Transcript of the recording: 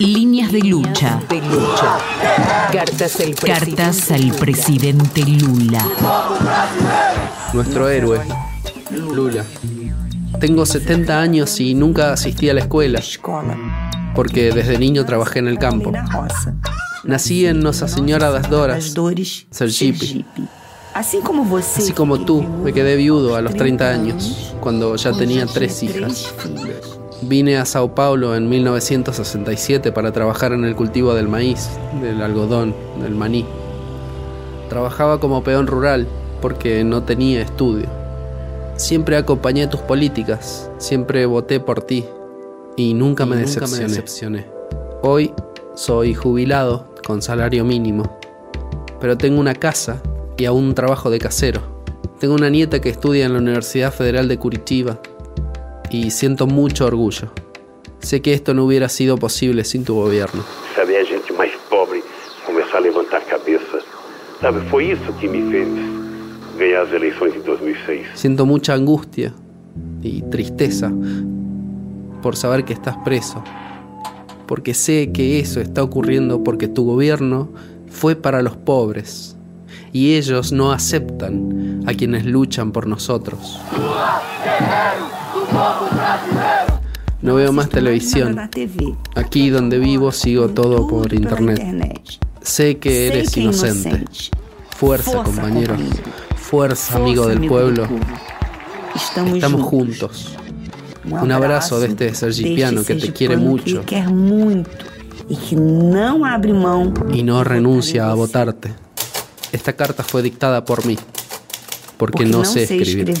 Líneas de lucha. De lucha. Cartas al Cartas al presidente Lula. Nuestro héroe, Lula. Tengo 70 años y nunca asistí a la escuela, porque desde niño trabajé en el campo. Nací en Nossa Señora das Doras, Sergipe. Así como você. Así como tú, me quedé viudo a los 30 años, cuando ya tenía tres hijas. Vine a Sao Paulo en 1967 para trabajar en el cultivo del maíz, del algodón, del maní. Trabajaba como peón rural porque no tenía estudio. Siempre acompañé tus políticas, siempre voté por ti y nunca, me, decepcioné. me decepcioné. Hoy soy jubilado con salario mínimo, pero tengo una casa y aún un trabajo de casero. Tengo una nieta que estudia en la Universidad Federal de Curitiba y siento mucho orgullo. Sé que esto no hubiera sido posible sin tu gobierno. Sabe, a gente mais pobre começar a levantar a cabeça. Sabe, foi isso que me fez ganhar as eleições de 2006. Siento mucha angustia y tristeza por saber que estás preso. Porque sé que eso está ocurriendo porque tu gobierno fue para los pobres y ellos no aceptan a quienes luchan por nosotros. No veo más televisión. Aquí donde vivo sigo todo por internet. Sé que eres inocente. Fuerza, compañero. Fuerza, amigo del pueblo. Estamos juntos. Un abrazo de este sergipiano que te quiere mucho y no renuncia a votarte. Esta carta fue dictada por mí, porque, no, sé escribir.